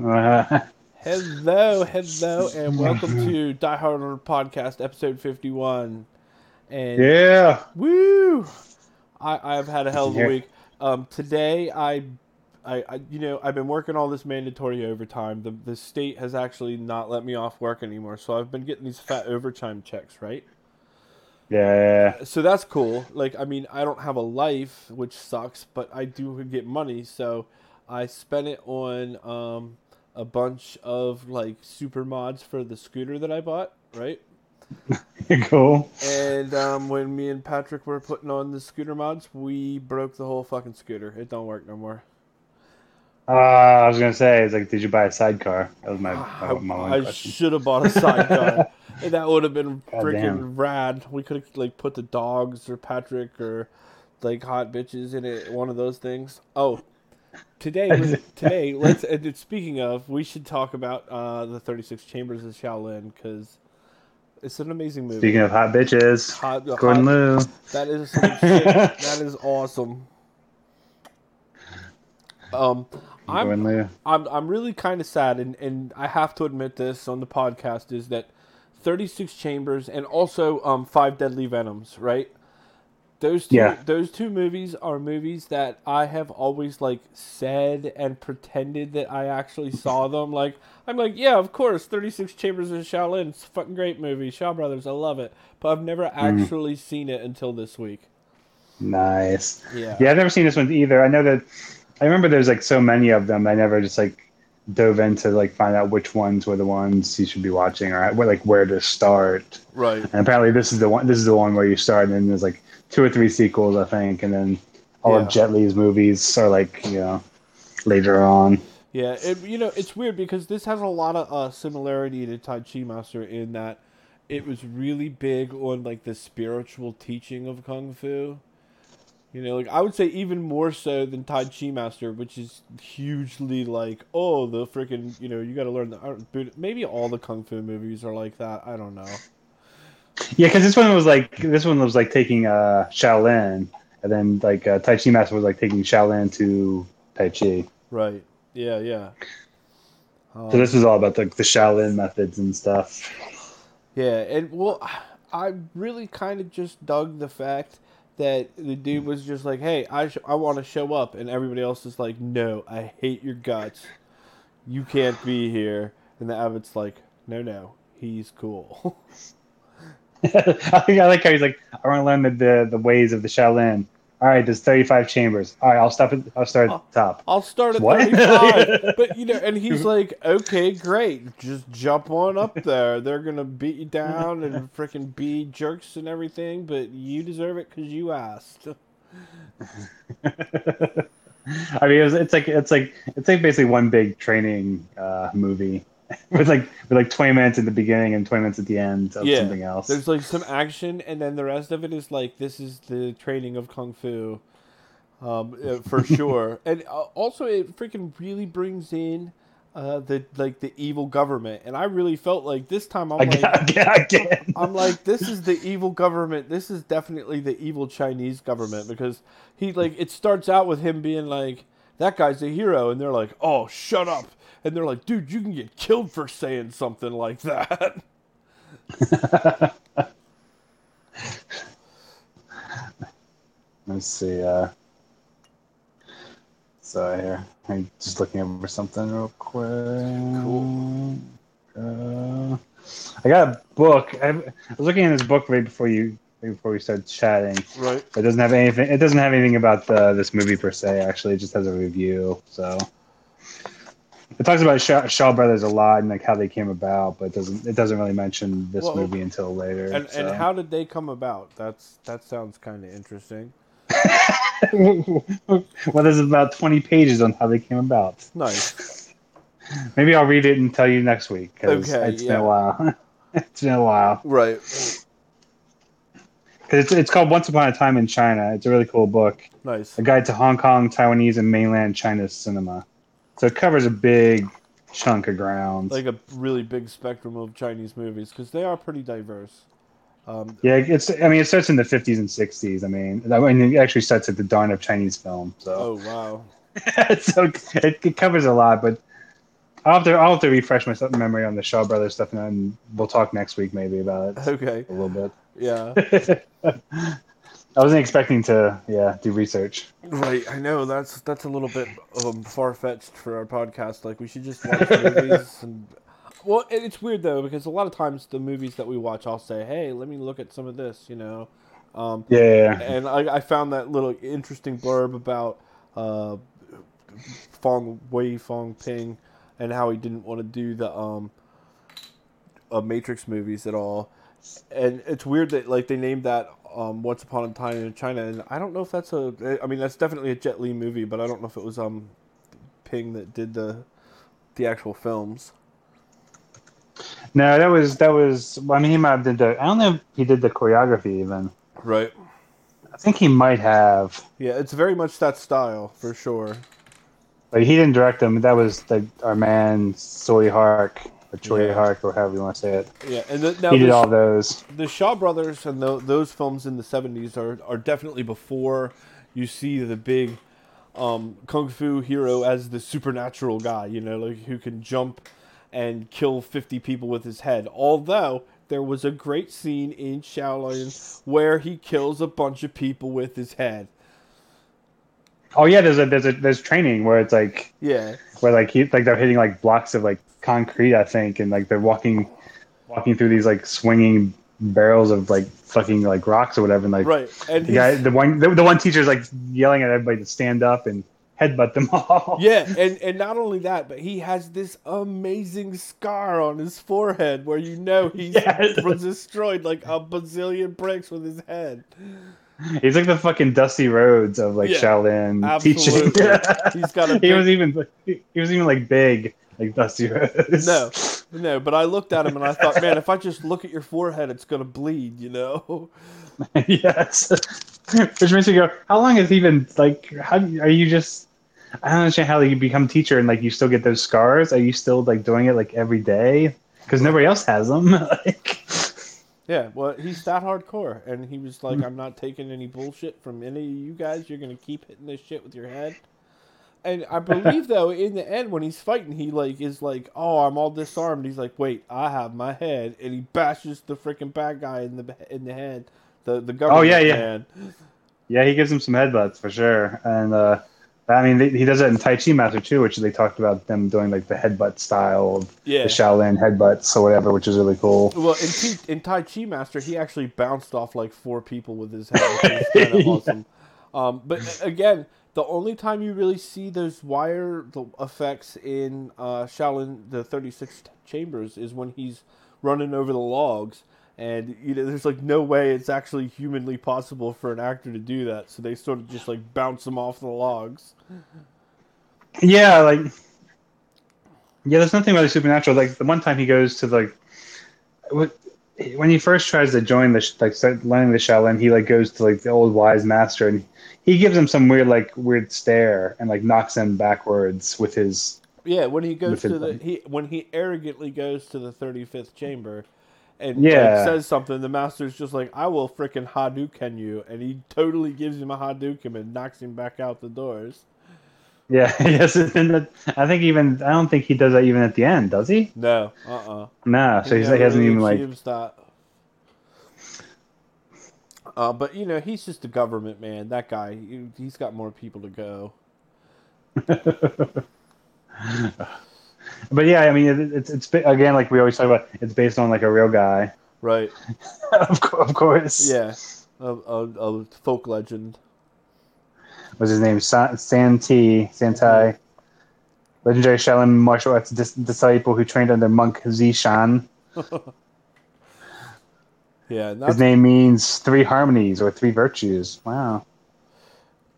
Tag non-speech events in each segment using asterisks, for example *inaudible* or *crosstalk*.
Uh, *laughs* Hello, hello, and welcome to Die Hard Podcast, episode fifty-one. And yeah. woo, I I've had a hell of a Yeah. week. Um, today I, I, I, you know, I've been working all this mandatory overtime. The the state has actually not let me off work anymore, so I've been getting these fat overtime checks, right? Yeah. So that's cool. Like, I mean, I don't have a life, which sucks, but I do get money, so I spent it on um, a bunch of like super mods for the scooter that I bought, right? *laughs* cool. And um, when me and Patrick were putting on the scooter mods, we broke the whole fucking scooter. It don't work no more. Uh, I was gonna say, it's like, did you buy a sidecar? That was my, I, my, my one I should have bought a sidecar. *laughs* and that would have been God freaking damn. rad. We could have like put the dogs or Patrick or like hot bitches in it. One of those things. Oh, today, *laughs* today. Let's. And speaking of, we should talk about uh, the Thirty Six Chambers of Shaolin because it's an amazing movie. Speaking of hot bitches, hot, Gordon hot- Liu. that is some shit. *laughs* That is awesome. Um, I'm Liu. I'm I'm really kind of sad, and, and I have to admit this on the podcast is that 36 Chambers and also um Five Deadly Venoms, right? Those two Yeah. those two movies are movies that I have always like said and pretended that I actually saw them. Like I'm like, yeah, of course, 36 Chambers of Shaolin, it's a fucking great movie, Shaw Brothers, I love it, but I've never Mm. actually seen it until this week. Nice. Yeah. Yeah, I've never seen this one either. I know that. I remember there's like so many of them. I never just like dove into like find out which ones were the ones you should be watching or like where to start. Right. And apparently this is the one. This is the one where you start, and then there's like two or three sequels, I think, and then all Yeah. of Jet Li's movies are like you know later on. Yeah, it, you know, it's weird because this has a lot of uh, similarity to Tai Chi Master in that it was really big on like the spiritual teaching of kung fu. You know, like I would say even more so than Tai Chi Master, which is hugely like, oh, the freaking, you know, you got to learn the art. Maybe all the kung fu movies are like that. I don't know. Yeah, because this one was like this one was like taking uh Shaolin, and then like uh, Tai Chi Master was like taking Shaolin to Tai Chi. Right. Yeah. Yeah. Um, So this is all about like the Shaolin methods and stuff. Yeah, and well, I really kind of just dug the fact that the dude was just like, "Hey, I sh- I want to show up," and everybody else is like, "No, I hate your guts. You can't be here." And the abbot's like, "No, no, he's cool." *laughs* *laughs* I like how he's like, I want to learn the, the the ways of the Shaolin. All right, there's 35 chambers. All right, I'll stop. At, I'll start at the top. I'll start at What? 35. *laughs* but, you know, and he's like, okay, great. Just jump on up there. They're going to beat you down and *laughs* freaking be jerks and everything, but you deserve it because you asked. I mean, it's, it's like it's like it's like basically one big training uh, movie *laughs* with like with like 20 minutes at the beginning and 20 minutes at the end of Yeah, something else. There's like some action, and then the rest of it is like this is the training of kung fu, um, uh, for *laughs* sure. And uh, also, it freaking really brings in uh, the like the evil government, and I really felt like this time I'm Again, like. *laughs* again, again. I'm like, this is the evil government. This is definitely the evil Chinese government because he like it starts out with him being like, that guy's a hero, and they're like, oh, shut up, and they're like, dude, you can get killed for saying something like that. *laughs* Let's see. Uh, so here, I'm just looking over something real quick. Cool. Uh, I got a book. I, I was looking at this book right before you, right before we started chatting. Right. It doesn't have anything. It doesn't have anything about the, this movie per se. Actually, it just has a review. So it talks about Shaw, Shaw Brothers a lot and like how they came about, but it doesn't. It doesn't really mention this Well, movie until later. And so. and how did they come about? That's that sounds kind of interesting. *laughs* well, there's about 20 pages on how they came about. Nice. *laughs* Maybe I'll read it and tell you next week because Okay, it's been a while. *laughs* it's been a while. Right. Because it's, it's called Once Upon a Time in China. It's a really cool book. Nice. A guide to Hong Kong, Taiwanese, and mainland China cinema. So it covers a big chunk of ground. Like a really big spectrum of Chinese movies because they are pretty diverse. Um, yeah, it's. I mean, it starts in the 50s and 60s. I mean, I mean, it actually starts at the dawn of Chinese film. So oh wow. *laughs* so it, it covers a lot, but I'll have to I'll have to refresh my memory on the Shaw Brothers stuff, and then we'll talk next week maybe about it Okay. a little bit. Yeah. *laughs* I wasn't expecting to, yeah, do research. Right, I know that's that's a little bit um, far fetched for our podcast. Like we should just watch movies *laughs* and well, it's weird though because a lot of times the movies that we watch, I'll say, "Hey, let me look at some of this," you know. Um, Yeah, yeah, yeah. and I, I found that little interesting blurb about uh, Fong Wei Fong Ping and how he didn't want to do the um, uh, Matrix movies at all. And it's weird that like they named that um, Once Upon a Time in China, and I don't know if that's a. I mean, that's definitely a Jet Li movie, but I don't know if it was um, Ping that did the the actual films. No, that was that was. I mean, he might have did the. I don't know if he did the choreography even. Right. I think he might have. Yeah, it's very much that style for sure. Like he didn't direct them. That was like our man Tsui Hark or Choi Yeah. Hark or however you want to say it. Yeah, and the, now he did the- all those. the Shaw Brothers and tho- those films in the '70s are are definitely before you see the big um, kung fu hero as the supernatural guy. You know, like who can jump and kill 50 people with his head. Although there was a great scene in Shaolin where he kills a bunch of people with his head. Oh yeah, there's a there's a there's training where it's like Yeah, where like he like they're hitting like blocks of like concrete, I think, and like they're walking walking through these like swinging barrels of like fucking like rocks or whatever, and like right. And the guy the one the, the one teacher's like yelling at everybody to stand up and headbutt them *laughs* all. Yeah, and and not only that, but he has this amazing scar on his forehead where you know he's *laughs* Yes. destroyed like a bazillion bricks with his head. He's like the fucking Dusty Rhodes of like Yeah, Shaolin absolutely. teaching. *laughs* He's got a he was even he was even like big like Dusty Rhodes. No, *laughs* no, but I looked at him and I thought, man, if I just look at your forehead, it's gonna bleed, you know. *laughs* yes. Which makes me go, how long has he been like? How are you just? I don't understand how you become teacher and like you still get those scars. Are you still like doing it like every day? Because nobody else has them. like, Yeah, well, he's that hardcore, and he was like, I'm not taking any bullshit from any of you guys. You're gonna keep hitting this shit with your head. And I *laughs* believe though, in the end, when he's fighting, he like is like, "Oh, I'm all disarmed." He's like, "Wait, I have my head," and he bashes the freaking bad guy in the in the head. The the government Oh yeah, yeah. man. yeah, he gives him some headbutts for sure. And uh, I mean, they, he does it in Tai Chi Master too, which they talked about them doing like the headbutt style of Yeah. the Shaolin headbutts or whatever, which is really cool. Well, in, T- in Tai Chi Master, he actually bounced off like four people with his head, which is kind *laughs* of Yeah. awesome. Um, but again, the only time you really see those wire effects in uh, Shaolin, the 36 chambers, is when he's running over the logs. And you know, there's like no way it's actually humanly possible for an actor to do that. So they sort of just like bounce them off the logs. Yeah, like yeah, there's nothing really supernatural. Like the one time he goes to like when he first tries to join the like start learning the Shaolin, he like goes to like the old wise master and he gives him some weird like weird stare and like knocks him backwards with his Yeah, when he goes to the he when he arrogantly goes to the thirty fifth chamber, and Yeah. like, says something, the master's just like, "I will frickin' Hadouken you," and he totally gives him a Hadouken and knocks him back out the doors. yeah *laughs* yes and that, I think even I don't think he does that even at the end does he No, uh, uh no so he's, he hasn't even like that. Uh, but you know, he's just a government man. That guy, he, he's got more people to go. *laughs* *laughs* but yeah I mean it, it's it's again like we always talk about it's based on like a real guy Right? *laughs* of, co- of course Yeah, a, a, a folk legend. was his name San, San Ti Santai, mm-hmm. legendary Shaolin martial arts dis- disciple who trained under monk Zishan. *laughs* Yeah, His name means three harmonies or three virtues. Wow,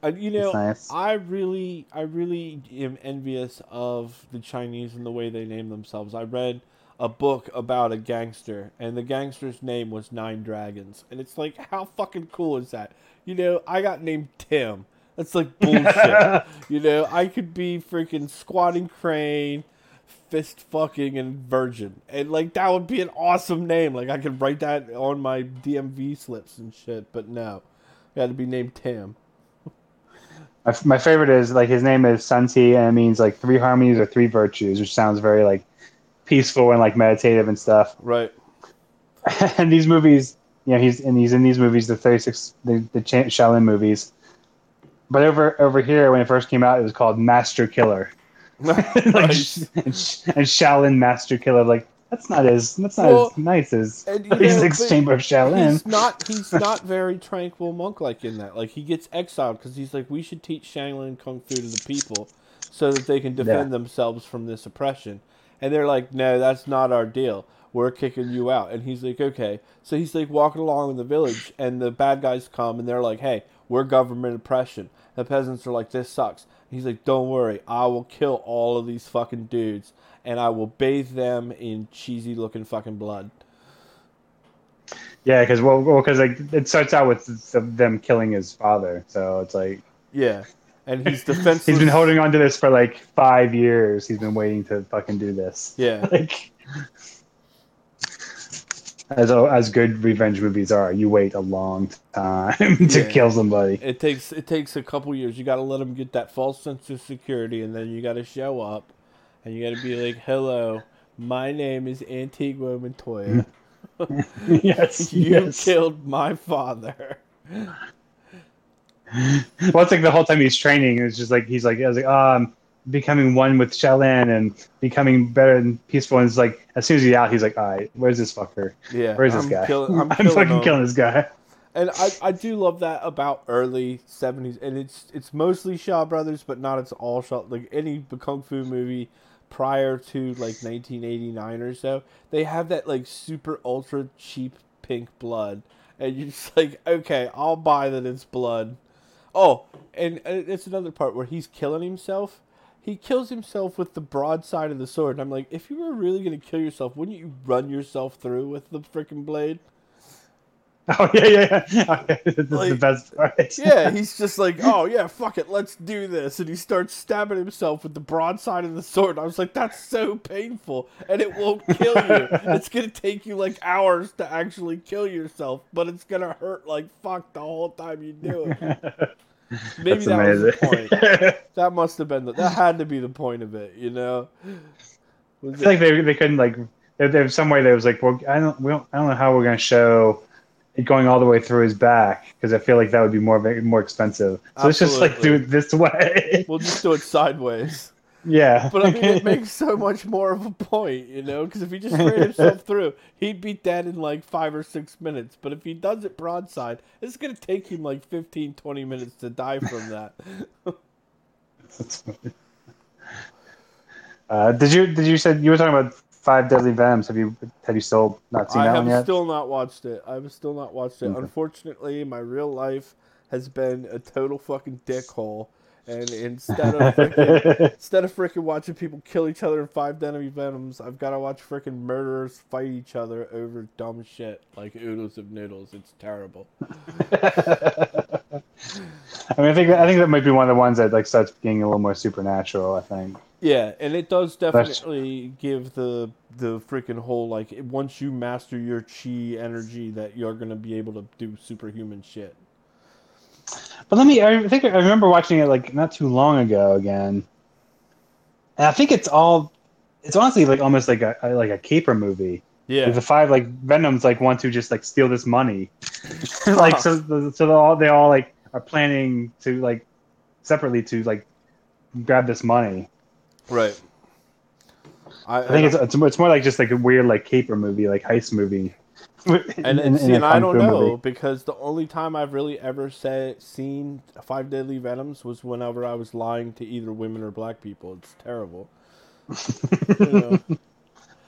And you know, nice. I really, I really am envious of the Chinese and the way they name themselves. I read a book about a gangster, and the gangster's name was Nine Dragons, and it's like, how fucking cool is that? You know, I got named Tim. That's like *laughs* bullshit. you know, I could be freaking squatting crane, fist fucking, and virgin, and like that would be an awesome name. Like I could write that on my DMV slips and shit. But no, I had to be named Tim. My, my favorite is like his name is Sun Ti, and it means like three harmonies or three virtues, which sounds very like peaceful and like meditative and stuff. Right. *laughs* and these movies, you know, he's and he's in these movies, the thirty six, the the Ch- Shaolin movies. But over over here, when it first came out, it was called Master Killer, *laughs* *laughs* Nice. and, and Shaolin Master Killer. Like that's not as that's not Well, as nice as *laughs* know, Chamber of Shaolin. He's not. *laughs* He's not very tranquil monk like in that. Like he gets exiled because he's like, we should teach Shaolin kung fu to the people so that they can defend themselves from this oppression. And they're like, no, that's not our deal. We're kicking you out. And he's like, okay. So he's like walking along in the village, and the bad guys come, and they're like, hey, we're government oppression. The peasants are like, this sucks. He's like, don't worry, I will kill all of these fucking dudes, and I will bathe them in cheesy looking fucking blood. Yeah, because well, because like it starts out with them killing his father, so it's like Yeah. And he's *laughs* defenseless. he's been holding on to this for like five years. He's been waiting to fucking do this. Yeah. *laughs* Like as as good revenge movies are, you wait a long time *laughs* to Yeah. kill somebody. It takes it takes a couple years. You got to let them get that false sense of security, and then you got to show up, and you got to be like, "Hello, my name is Antigua Montoya. Mm. *laughs* yes, you yes. killed my father." well, it's like the whole time he's training, it's just like he's like, I was like, I'm becoming one with Shaolin and becoming better and peaceful. And it's like as soon as he's out, he's like, all right, where's this fucker? Yeah, Where's this I'm guy? I'm, *laughs* I'm, killing fucking him. killing this guy. And I, I do love that about early seventies, and it's it's mostly Shaw Brothers, but not it's all Shaw. Like any kung fu movie prior to like nineteen eighty nine or so, they have that like super ultra cheap pink blood, and you're just like, okay, I'll buy that it's blood. Oh, and uh, it's another part where he's killing himself. He kills himself with the broadside of the sword. And I'm like, if you were really gonna kill yourself, wouldn't you run yourself through with the freaking blade? *laughs* Oh yeah, yeah, yeah. *laughs* Oh, yeah. This is the best part. *laughs* Yeah, he's just like, oh yeah, fuck it, let's do this, and he starts stabbing himself with the broadside of the sword. I was like, that's so painful, and it won't kill you. it's gonna take you like hours to actually kill yourself, but it's gonna hurt like fuck the whole time you do it. Maybe That's that was the amazing. point. That must have been the, that had to be the point of it, you know. Was I feel like they, they couldn't like there, there was some way that was like well I don't we don't I don't know how we're gonna show going all the way through his back because I feel like that would be more more expensive. So let's just like do it this way. we'll just do it sideways. yeah, But I mean, it *laughs* makes so much more of a point, you know, because if he just ran *laughs* himself through, he'd be dead in like five or six minutes. But if he does it broadside, it's going to take him like 15, 20 minutes to die from that. *laughs* That's funny. Uh, did you did you said you were talking about Five Deadly Venoms? Have you have you still not seen I that have one yet? still not watched it. I've still not watched it. Okay. Unfortunately, my real life has been a total fucking dickhole. And instead of freaking, *laughs* instead of freaking watching people kill each other in five deadly venoms, I've got to watch freaking murderers fight each other over dumb shit like oodles of noodles. It's terrible. *laughs* *laughs* I mean, I think I think that might be one of the ones that like starts being a little more supernatural. I think. Yeah, and it does That's- definitely give the the freaking whole like once you master your chi energy that you're gonna be able to do superhuman shit. But let me. I think I remember watching it like not too long ago again, and I think it's all. It's honestly like almost like a like a caper movie. Yeah, the five like Venoms like want to just like steal this money, *laughs* *laughs* like so so they all they all like are planning to like separately to like grab this money. Right. I, I think it's it's it's more like just like a weird like caper movie like heist movie. *laughs* and, and, and I don't know movie. because the only time I've really ever said seen Five Deadly Venoms was whenever I was lying to either women or black people. It's terrible. *laughs* You know?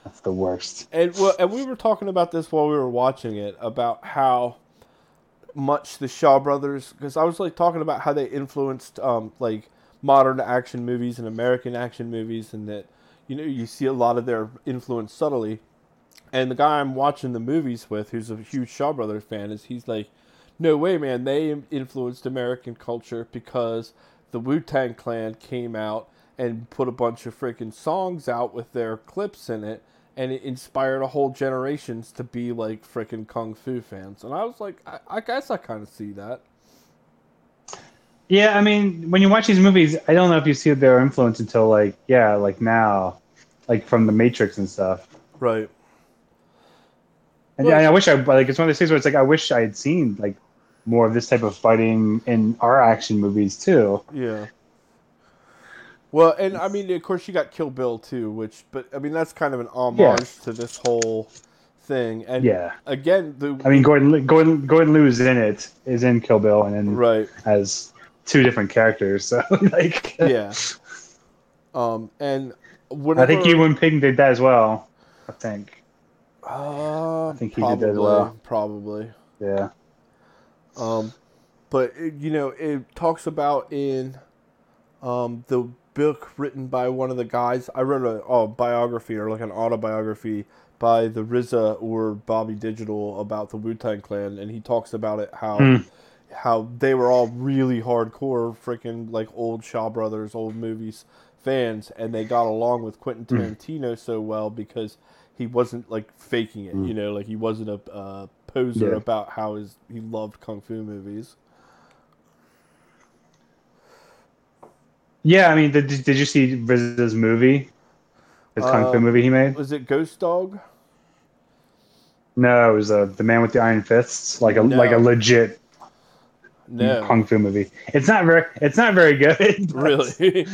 That's the worst. And well, and we were talking about this while we were watching it about how much the Shaw brothers because I was like talking about how they influenced um like modern action movies and American action movies and that you know you see a lot of their influence subtly. And the guy I'm watching the movies with, who's a huge Shaw Brothers fan, is he's like, "No way, man! They influenced American culture because the Wu Tang Clan came out and put a bunch of freaking songs out with their clips in it, and it inspired a whole generations to be like freaking kung fu fans." And I was like, I, I guess I kind of see that. Yeah, I mean, when you watch these movies, I don't know if you see their influence until like, yeah, like now, like from the Matrix and stuff. Right. And Well- yeah, I wish I like it's one of those things where it's like I wish I had seen like more of this type of fighting in our action movies too. Yeah. Well, and I mean, of course, you got Kill Bill too, which, but I mean, that's kind of an homage Yeah. to this whole thing. And Yeah. again, the I mean, Gordon Gordon Gordon Liu's in it is in Kill Bill and then right, has two different characters. So *laughs* like, yeah. Um, and whenever, I think Ewan Ping did that as well. I think. uh, I think he probably, did that as well. Probably. Yeah. Um, but it, you know, it talks about in um, the book written by one of the guys. I wrote a oh, biography or like an autobiography by the RZA or Bobby Digital about the Wu Tang Clan, and he talks about it how Hmm. How they were all really hardcore, freaking like old Shaw Brothers, old movies fans, and they got along with Quentin Tarantino so well because he wasn't like faking it, you know, like he wasn't a uh, poser Yeah. about how his he loved kung fu movies. Yeah, I mean, did, did you see RZA's movie? His kung fu Um, movie he made? Was it Ghost Dog? No, it was uh, the man with the iron fists, like a No. like a legit No, kung fu movie. It's not very it's not very good. *laughs* really.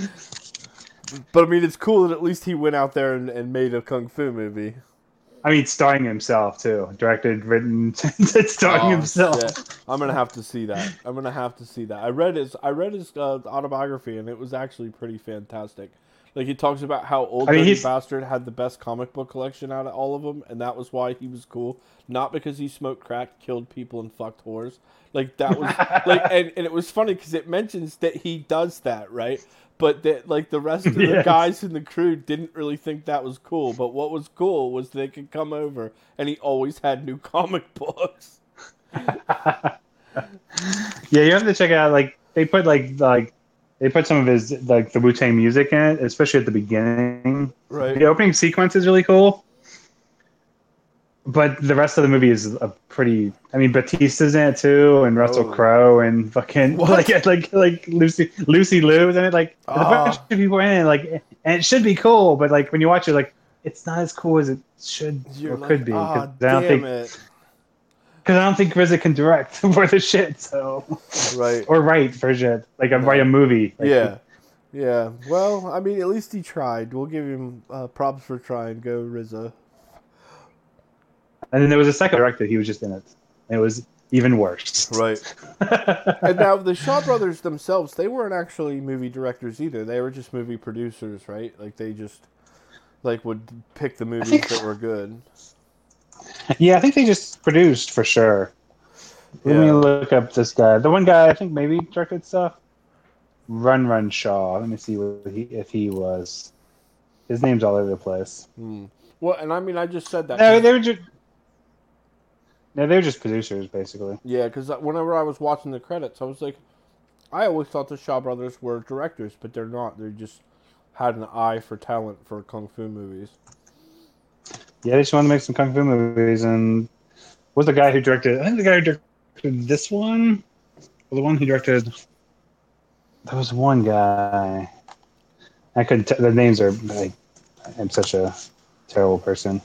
*laughs* but I mean, it's cool that at least he went out there and, and made a kung fu movie. I mean, starring himself too, directed, written, *laughs* starring Oh, himself. shit. I'm gonna have to see that. I'm gonna have to see that. I read his I read his uh, autobiography and it was actually pretty fantastic. Like he talks about how old I mean, Dirty Bastard had the best comic book collection out of all of them, and that was why he was cool. Not because he smoked crack, killed people, and fucked whores. Like that was like, *laughs* and, and it was funny because it mentions that he does that, right? But that like the rest of *laughs* the Yes. guys in the crew didn't really think that was cool. But what was cool was they could come over, and he always had new *laughs* comic books. *laughs* Yeah, you have to check it out. Like they put like like they put some of his like the Wu Tang music in it, especially at the beginning. Right. The opening sequence is really cool, but the rest of the movie is a pretty. I mean, Batista's in it too, and Russell Oh. Crowe, and fucking *laughs* What? like like like Lucy Lucy Liu is in it. Like there's a bunch Ah. of people in it, like and it should be cool, but like when you watch it, like it's not as cool as it should You're or like, could be. "Ah, Because I don't damn think because I don't think RZA can direct *laughs* worth a shit. So Right. or write for shit like No. write a movie. Like, yeah. Yeah. Well, I mean, at least he tried. We'll give him uh, props for trying. Go RZA. And then there was a second director. He was just in it. And it was even worse. Right. *laughs* and now the Shaw brothers themselves, they weren't actually movie directors either. They were just movie producers, right? Like they just like would pick the movies think- that were good. *laughs* yeah, I think they just produced for sure. Let me look up this guy. The one guy I think maybe directed stuff. Run Run Shaw. Let me see what he if he was. His name's all over the place. Hmm. Well, and I mean, I just said that. No, 'cause- they were just. No, they're just producers, basically. Yeah, because uh, whenever I was watching the credits, I was like, I always thought the Shaw brothers were directors, but they're not. They just had an eye for talent for kung fu movies. Yeah, they just wanted to make some kung fu movies, and was the guy who directed? I think the guy who directed this one, or the one who directed. There was one guy. I couldn't. T- the names are. Like, I'm such a terrible person.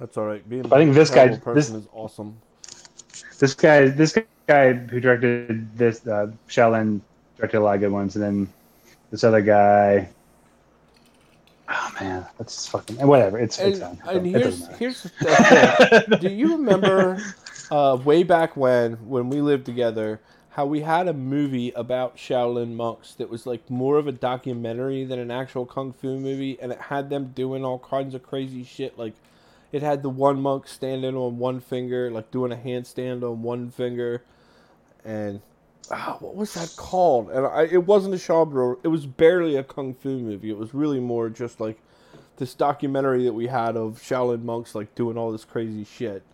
That's all right. Being I think this guy- this- person is awesome. This guy. This guy who directed this. Uh, Shaolin directed a lot of good ones, and then this other guy. Oh man, that's fucking whatever. It's, it's And, fine. and It here's here's the thing. *laughs* Do you remember uh, way back when when we lived together how we had a movie about Shaolin monks that was like more of a documentary than an actual kung fu movie and it had them doing all kinds of crazy shit like it had the one monk standing on one finger like doing a handstand on one finger and ah, what was that called and I, it wasn't a Shaw bro it was barely a kung fu movie it was really more just like this documentary that we had of Shaolin monks like doing all this crazy shit.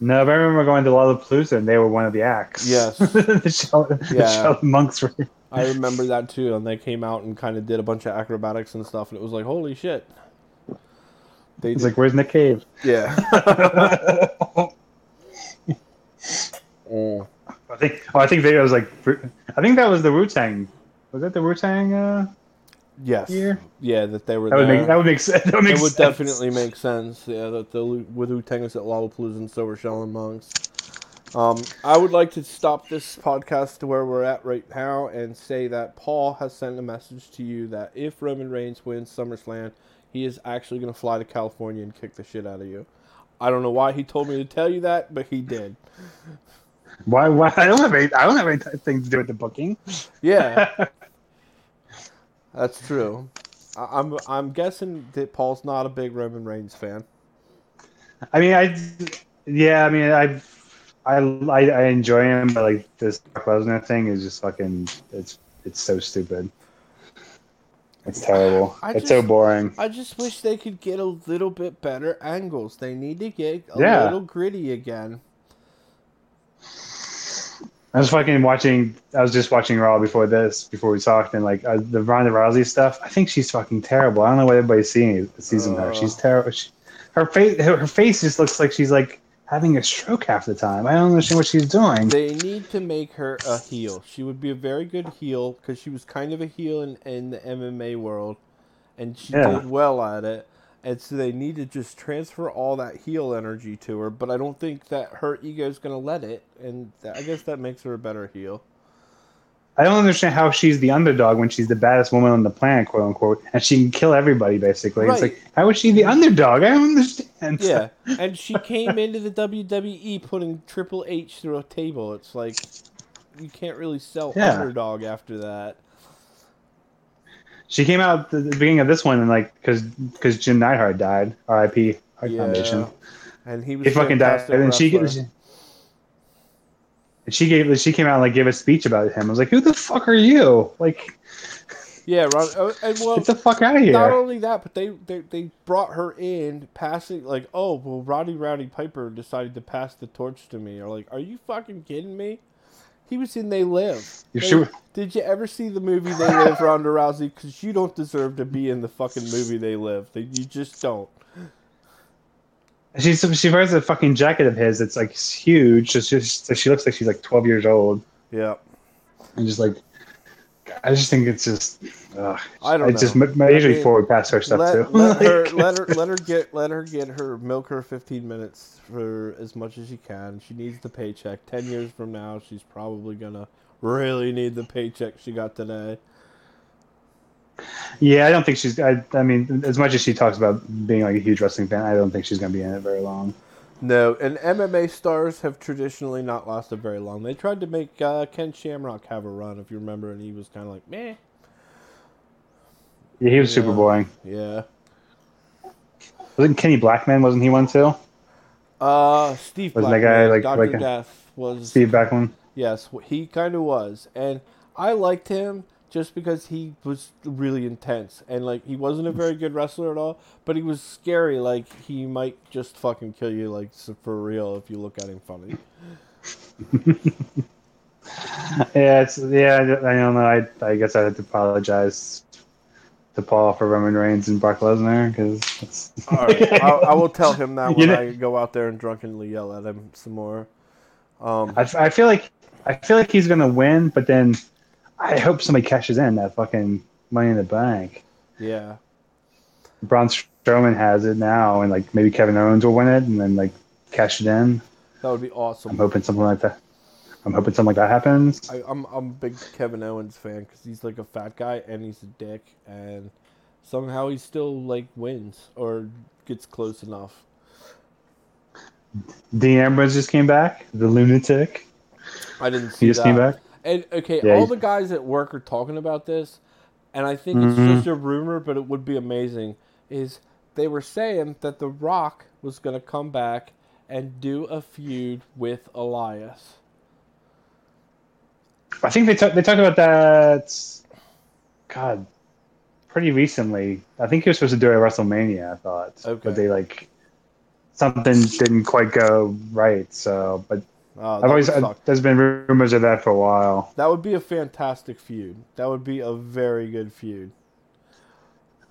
No, but I remember going to Lollapalooza and they were one of the acts. Yes. *laughs* the Shaolin, the Shaolin monks were. I remember that too, and they came out and kind of did a bunch of acrobatics and stuff, and it was like, holy shit. They It's did, like, where's Nick Cave? yeah. Mm. *laughs* I think. Oh, I think they was like. I think that was the Wu Tang. Was that the Wu Tang? Uh, Yes. Year? Yeah, that they were that would there. make that would make sense. *laughs* That would make it would definitely make sense. Yeah, that the with Wu Tang is at Lollapalooza and so were Shaolin monks. Um, I would like to stop this podcast to where we're at right now and say that Paul has sent a message to you that if Roman Reigns wins SummerSlam, he is actually going to fly to California and kick the shit out of you. I don't know why he told me to tell you that, but he did. *laughs* Why? Why? I don't have any. I don't have anything to do with the booking. Yeah, *laughs* that's true. I- I'm I'm guessing that Paul's not a big Roman Reigns fan. I mean, I. Yeah, I mean, I. I, I, I enjoy him, but like this Brock Lesnar thing is just fucking. It's it's so stupid. It's terrible. *sighs* I it's so boring. I just wish they could get a little bit better angles. They need to get a Yeah. little gritty again. I was fucking watching. I was just watching Raw before this, before we talked, and like uh, the Ronda Rousey stuff. I think she's fucking terrible. I don't know what everybody's seeing sees in her. Uh. She's terrible. She, her face, her face just looks like she's like having a stroke half the time. I don't understand what she's doing. They need to make her a heel. She would be a very good heel because she was kind of a heel in, in the MMA world, and she Yeah. did well at it. And so they need to just transfer all that heel energy to her. But I don't think that her ego's going to let it, and I guess that makes her a better heel. I don't understand how she's the underdog when she's the baddest woman on the planet, quote unquote, and she can kill everybody basically. It's like how is she the underdog? I don't understand. Yeah, and she came into the WWE putting Triple H through a table. It's like you can't really sell Yeah. underdog after that. She came out at the beginning of this one and like because because Jim Neidhart died, R.I.P. Heart Yeah. Foundation. And he was He fucking died, and then she wrestler. and she gave she came out and like gave a speech about him. I was like, who the fuck are you? Like, Yeah, Ron, uh, and well, get the fuck out of here. not only that, but they, they they brought her in, passing like, oh well, Roddy Rowdy Piper decided to pass the torch to me. Or like, are you fucking kidding me? He was in They Live. You They- sure- Did you ever see the movie They Live, Ronda Rousey? Because you don't deserve to be in the fucking movie They Live. They, you just don't. She's she wears a fucking jacket of his. It's like huge. It's just she looks like she's like twelve years old. Yeah. And just like, I just think it's just. Ugh. I don't It's just know. my, usually mean, forward past her stuff let, too. let her *laughs* let her let her get let her get her milk her 15 minutes for as much as she can. She needs the paycheck. 10 years from now, she's probably gonna really need the paycheck she got today. Yeah, I don't think she's. I, I mean, as much as she talks about being like a huge wrestling fan, I don't think she's gonna be in it very long. No, and MMA stars have traditionally not lasted very long. They tried to make uh, Ken Shamrock have a run, if you remember, and he was kind of like, meh. Yeah, he was super boring. Yeah. Wasn't Kenny Blackman? Wasn't he one too? Uh, Steve Wasn't Blackman, that guy like- Doctor like Death was Steve Blackman. Yes, he kind of was, and I liked him just because he was really intense and like he wasn't a very good wrestler at all, but he was scary. Like he might just fucking kill you, like for real, if you look at him funny. *laughs* Yeah, it's yeah. I don't know. I I guess I had to apologize to Paul for Roman Reigns and Brock Lesnar because it's. All right, *laughs* I, I will tell him that You when know- I go out there and drunkenly yell at him some more. Um, I, I feel like I feel like he's gonna win, but then I hope somebody cashes in that fucking Money in the Bank. yeah, Braun Strowman has it now, and like maybe Kevin Owens will win it, and then like cash it in. that would be awesome. I'm hoping something like that. I'm hoping something like that happens. I, I'm I'm a big Kevin Owens fan because he's like a fat guy and he's a dick, and somehow he still like wins or gets close enough. Dean Ambrose just came back, the lunatic. I didn't see He just that. came back. And okay, Yeah, all he's- the guys at work are talking about this, and I think it's Mhm. just a rumor, but it would be amazing. Is they were saying that The Rock was going to come back and do a feud with Elias. I think they talked they talked about that. God, pretty recently. I think he was supposed to do it at WrestleMania. I thought, Okay. but they like something didn't quite go right. So, but Oh, I've always uh, there's been rumors of that for a while. that would be a fantastic feud. That would be a very good feud.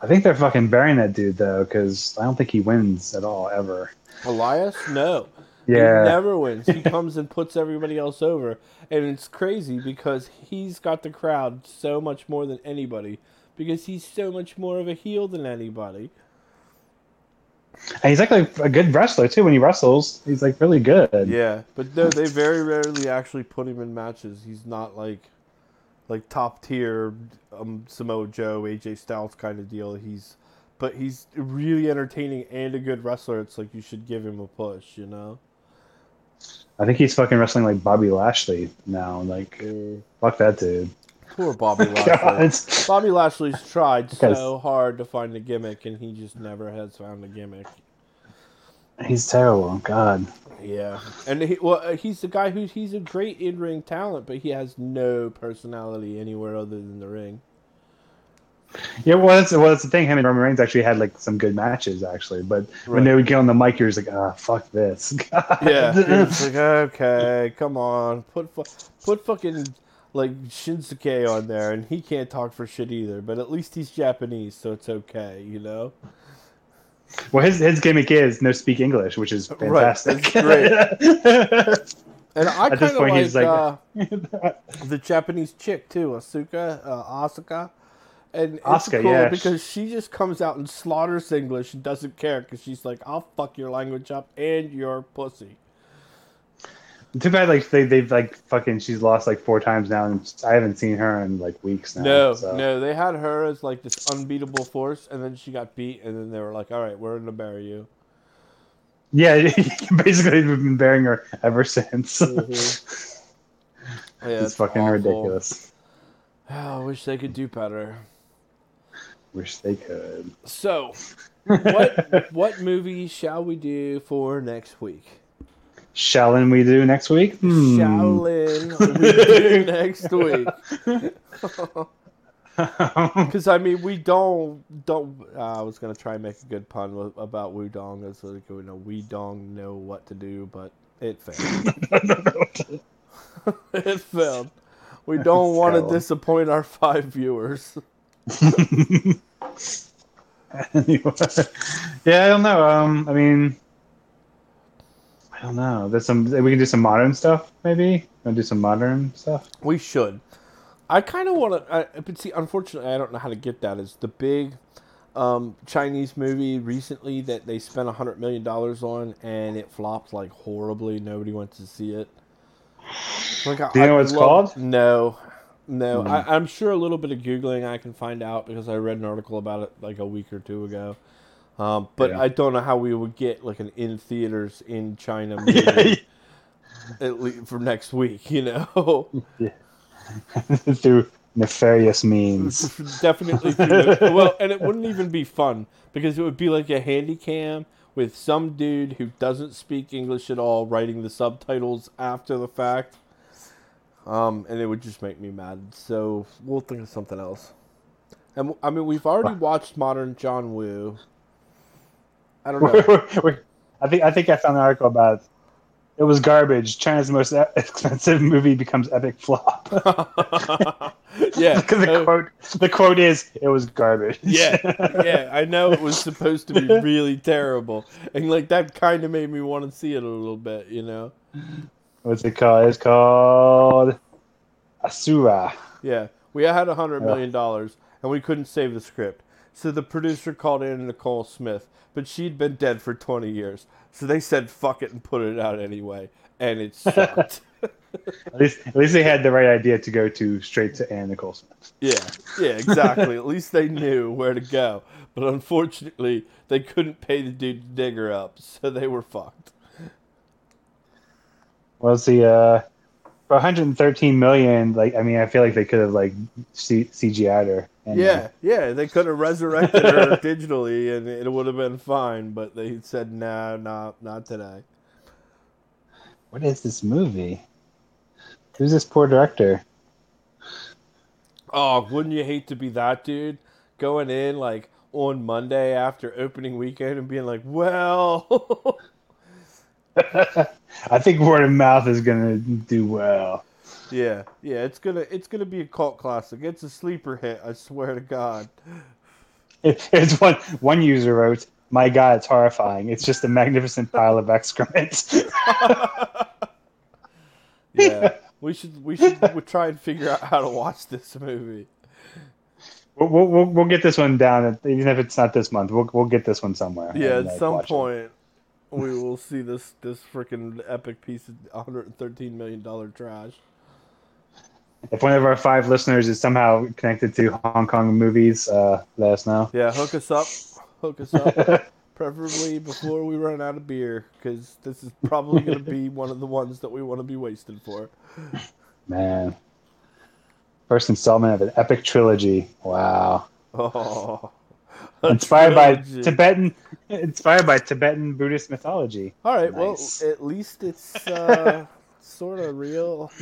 I think they're fucking burying that dude though, because I don't think he wins at all ever. Elias? No. Yeah. He never wins. He *laughs* comes and puts everybody else over. And it's crazy because he's got the crowd so much more than anybody because he's so much more of a heel than anybody. And he's like a, a good wrestler too. When he wrestles, he's like really good. Yeah, but no, they very rarely actually put him in matches. He's not like like top tier um, Samoa Joe, AJ Styles kind of deal. He's but he's really entertaining and a good wrestler. It's like you should give him a push, you know. I think he's fucking wrestling like Bobby Lashley now. Like, fuck that dude. Poor Bobby. *laughs* Lashley. Bobby Lashley's tried so hard to find a gimmick, and he just never has found a gimmick. He's terrible. God. Yeah, and he, well, uh, he's the guy who's he's a great in ring talent, but he has no personality anywhere other than the ring. Yeah, well, that's well, that's the thing. Him and Roman Reigns actually had like some good matches, actually. But when they would get on the mic, you're just like, ah, fuck this. God. *laughs* Yeah, it's *laughs* like okay, come on, put fu- put fucking like Shinsuke on there, and he can't talk for shit either. But at least he's Japanese, so it's okay, you know. well, his his gimmick is no speak English, which is Right, fantastic. that's *laughs* And I kind of like, like- uh, the Japanese chick too, Asuka, uh, Asuka. And it's Asuka, cool yeah. because she just comes out and slaughters English and doesn't care because she's like, "I'll fuck your language up and your pussy." Too bad, like they they've like fucking. She's lost like four times now, and I haven't seen her in like weeks now. No, so. no, they had her as like this unbeatable force, and then she got beat, and then they were like, "All right, we're gonna bury you." Yeah, *laughs* basically, we've been bearing her ever since. Mm-hmm. *laughs* Yeah, it's fucking awful. ridiculous. *sighs* I wish they could do better. Wish they could. So, *laughs* what what movie shall we do for next week? Shallin we do next week? Hmm. Shaolin we do *laughs* next week. *laughs* Because I mean, we don't don't. Uh, I was gonna try and make a good pun with, about Wudong. It's like you know, we don't know what to do, but it failed. *laughs* it failed. We don't want to disappoint our five viewers. Anyway. yeah, I don't know. Um, I mean, I don't know. There's some. We can do some modern stuff, maybe. To do some modern stuff? We should. I kind of want to, but see, unfortunately, I don't know how to get that. Is the big um, Chinese movie recently that they spent a hundred million dollars on and it flopped like horribly. Nobody went to see it. Like, Do you know what it's called? No, no. Hmm. I, I'm sure a little bit of googling I can find out because I read an article about it like a week or two ago. Um, but Yeah. I don't know how we would get like an in theaters in China *laughs* movie at least for next week. You know. *laughs* *laughs* through nefarious means. Definitely. through well, and it wouldn't even be fun because it would be like a handy cam with some dude who doesn't speak English at all writing the subtitles after the fact. Um, and it would just make me mad. So we'll think of something else. And I mean, we've already watched Modern John Woo. I don't know. *laughs* I think I think I found an article about it. It was garbage. China's most expensive movie becomes epic flop. *laughs* *laughs* yeah. Because the uh, quote the quote is it was garbage. Yeah, yeah, I know it was supposed to be really terrible, and like that kind of made me want to see it a little bit, you know. What's it called? It's called Asura. Yeah, we had a hundred million dollars, and we couldn't save the script, so the producer called in Nicole Smith, but she'd been dead for twenty years, so they said fuck it and put it out anyway, and it *laughs* sucked. At least at least they had the right idea to go to straight to Anna Nicole Smith. yeah, yeah, exactly. At least they knew where to go, but unfortunately, they couldn't pay the dude to dig her up, so they were fucked. Was the uh for 113 million? Like I mean, I feel like they could have like C- CGI'd her. And, uh, Yeah, yeah, they could have resurrected her *laughs* digitally, and it would have been fine. But they said, "No, no, not today." what is this movie? Who's this poor director? Oh, wouldn't you hate to be that dude going in like on Monday after opening weekend and being like, "Well, *laughs* I think word of mouth is gonna do well. yeah, yeah, it's gonna it's gonna be a cult classic. It's a sleeper hit. I swear to God." *laughs* It, it's one one user wrote, my God, it's horrifying. It's just a magnificent pile of excrement. *laughs* yeah, *laughs* we should we should we'll try and figure out how to watch this movie. we'll, we'll, we'll, get this one down, even if it's not this month. We'll, we'll get this one somewhere. Yeah, at some point. it. We will see this this freaking epic piece of 113 million dollar trash. If one of our five listeners is somehow connected to Hong Kong movies, uh, let us know. Yeah, hook us up, hook us up, *laughs* preferably before we run out of beer, because this is probably going to be *laughs* one of the ones that we want to be wasted for. Man. First installment of an epic trilogy. Wow. Oh, *laughs* Inspired by. Tibetan inspired by Tibetan Buddhist mythology. All right, Nice. well, at least it's uh, *laughs* sort of real. *laughs*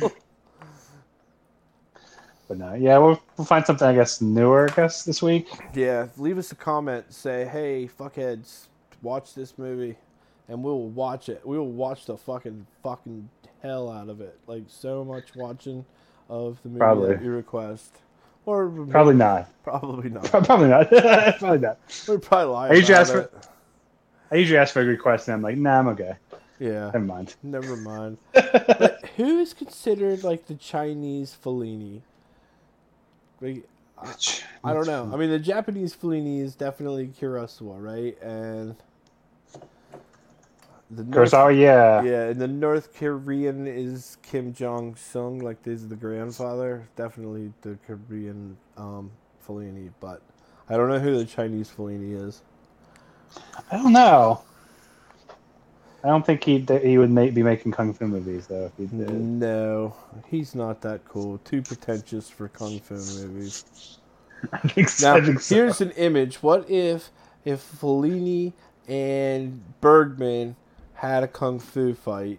But no, yeah, we'll, we'll find something I guess newer, I guess, this week. yeah, leave us a comment. Say, hey, fuckheads, watch this movie, and we will watch it. We will watch the fucking fucking hell out of it. Like so much watching of the movie Probably. that you request, or Probably *laughs* not. probably not. Probably not. *laughs* Probably not. We're probably lying I usually ask for- I usually ask for a request and I'm like, nah, I'm okay. Yeah, Never mind. never mind. *laughs* but who is considered like the Chinese Fellini? Like, I don't know. I mean, the Japanese Fellini is definitely Kurosawa, right? And the North, Kurosawa, yeah. yeah, and the North Korean is Kim Jong Sung, like this is the grandfather. Definitely the Korean um, Fellini, but I don't know who the Chinese Fellini is. I don't know. I don't think he he would make, be making kung fu movies though. If he did. No, he's not that cool. Too pretentious for kung fu movies. *laughs* I think so. Now, think so. here's an image. What if if Fellini and Bergman had a kung fu fight?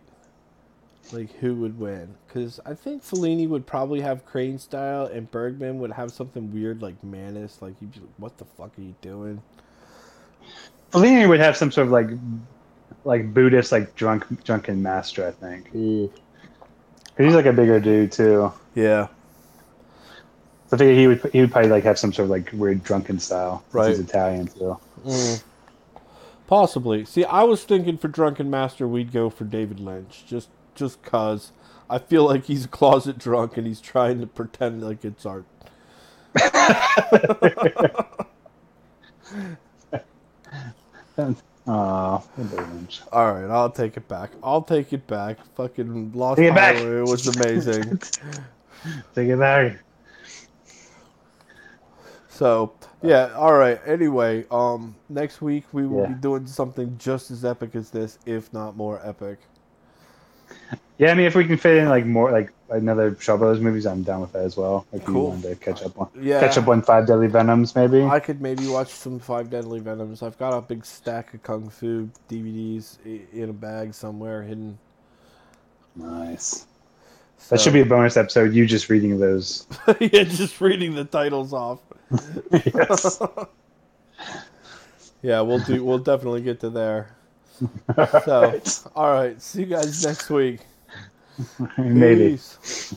Like, who would win? Because I think Fellini would probably have crane style, and Bergman would have something weird like Mantis. Like, he'd be like, "What the fuck are you doing?" Fellini would have some sort of like like Buddhist like drunk drunken master. I think 'Cause he's like a bigger dude too. Yeah. So I think he would he would probably like have some sort of like weird drunken style. Right. He's Italian too. Mm. Possibly. See, I was thinking for Drunken Master, we'd go for David Lynch, just just cause I feel like he's a closet drunk and he's trying to pretend like it's art. *laughs* Oh, Lynch. All right, I'll take it back. I'll take it back. Fucking Lost Take it back. Highway was amazing. *laughs* Take it back. so yeah, all right. Anyway, um, next week we will Yeah. be doing something just as epic as this, if not more epic. Yeah, I mean, if we can fit in like more like another Shaw Brothers movies, I'm down with that as well. If you Cool. wanted to catch up on Yeah. catch up on Five Deadly Venoms, maybe. I could maybe watch some Five Deadly Venoms. I've got a big stack of kung fu DVDs in a bag somewhere hidden. Nice. So, That should be a bonus episode. You just reading those. *laughs* yeah, just reading the titles off. *laughs* yes. *laughs* Yeah, we'll do. We'll definitely get to there. So, all right. See you guys next week. Maybe. Peace.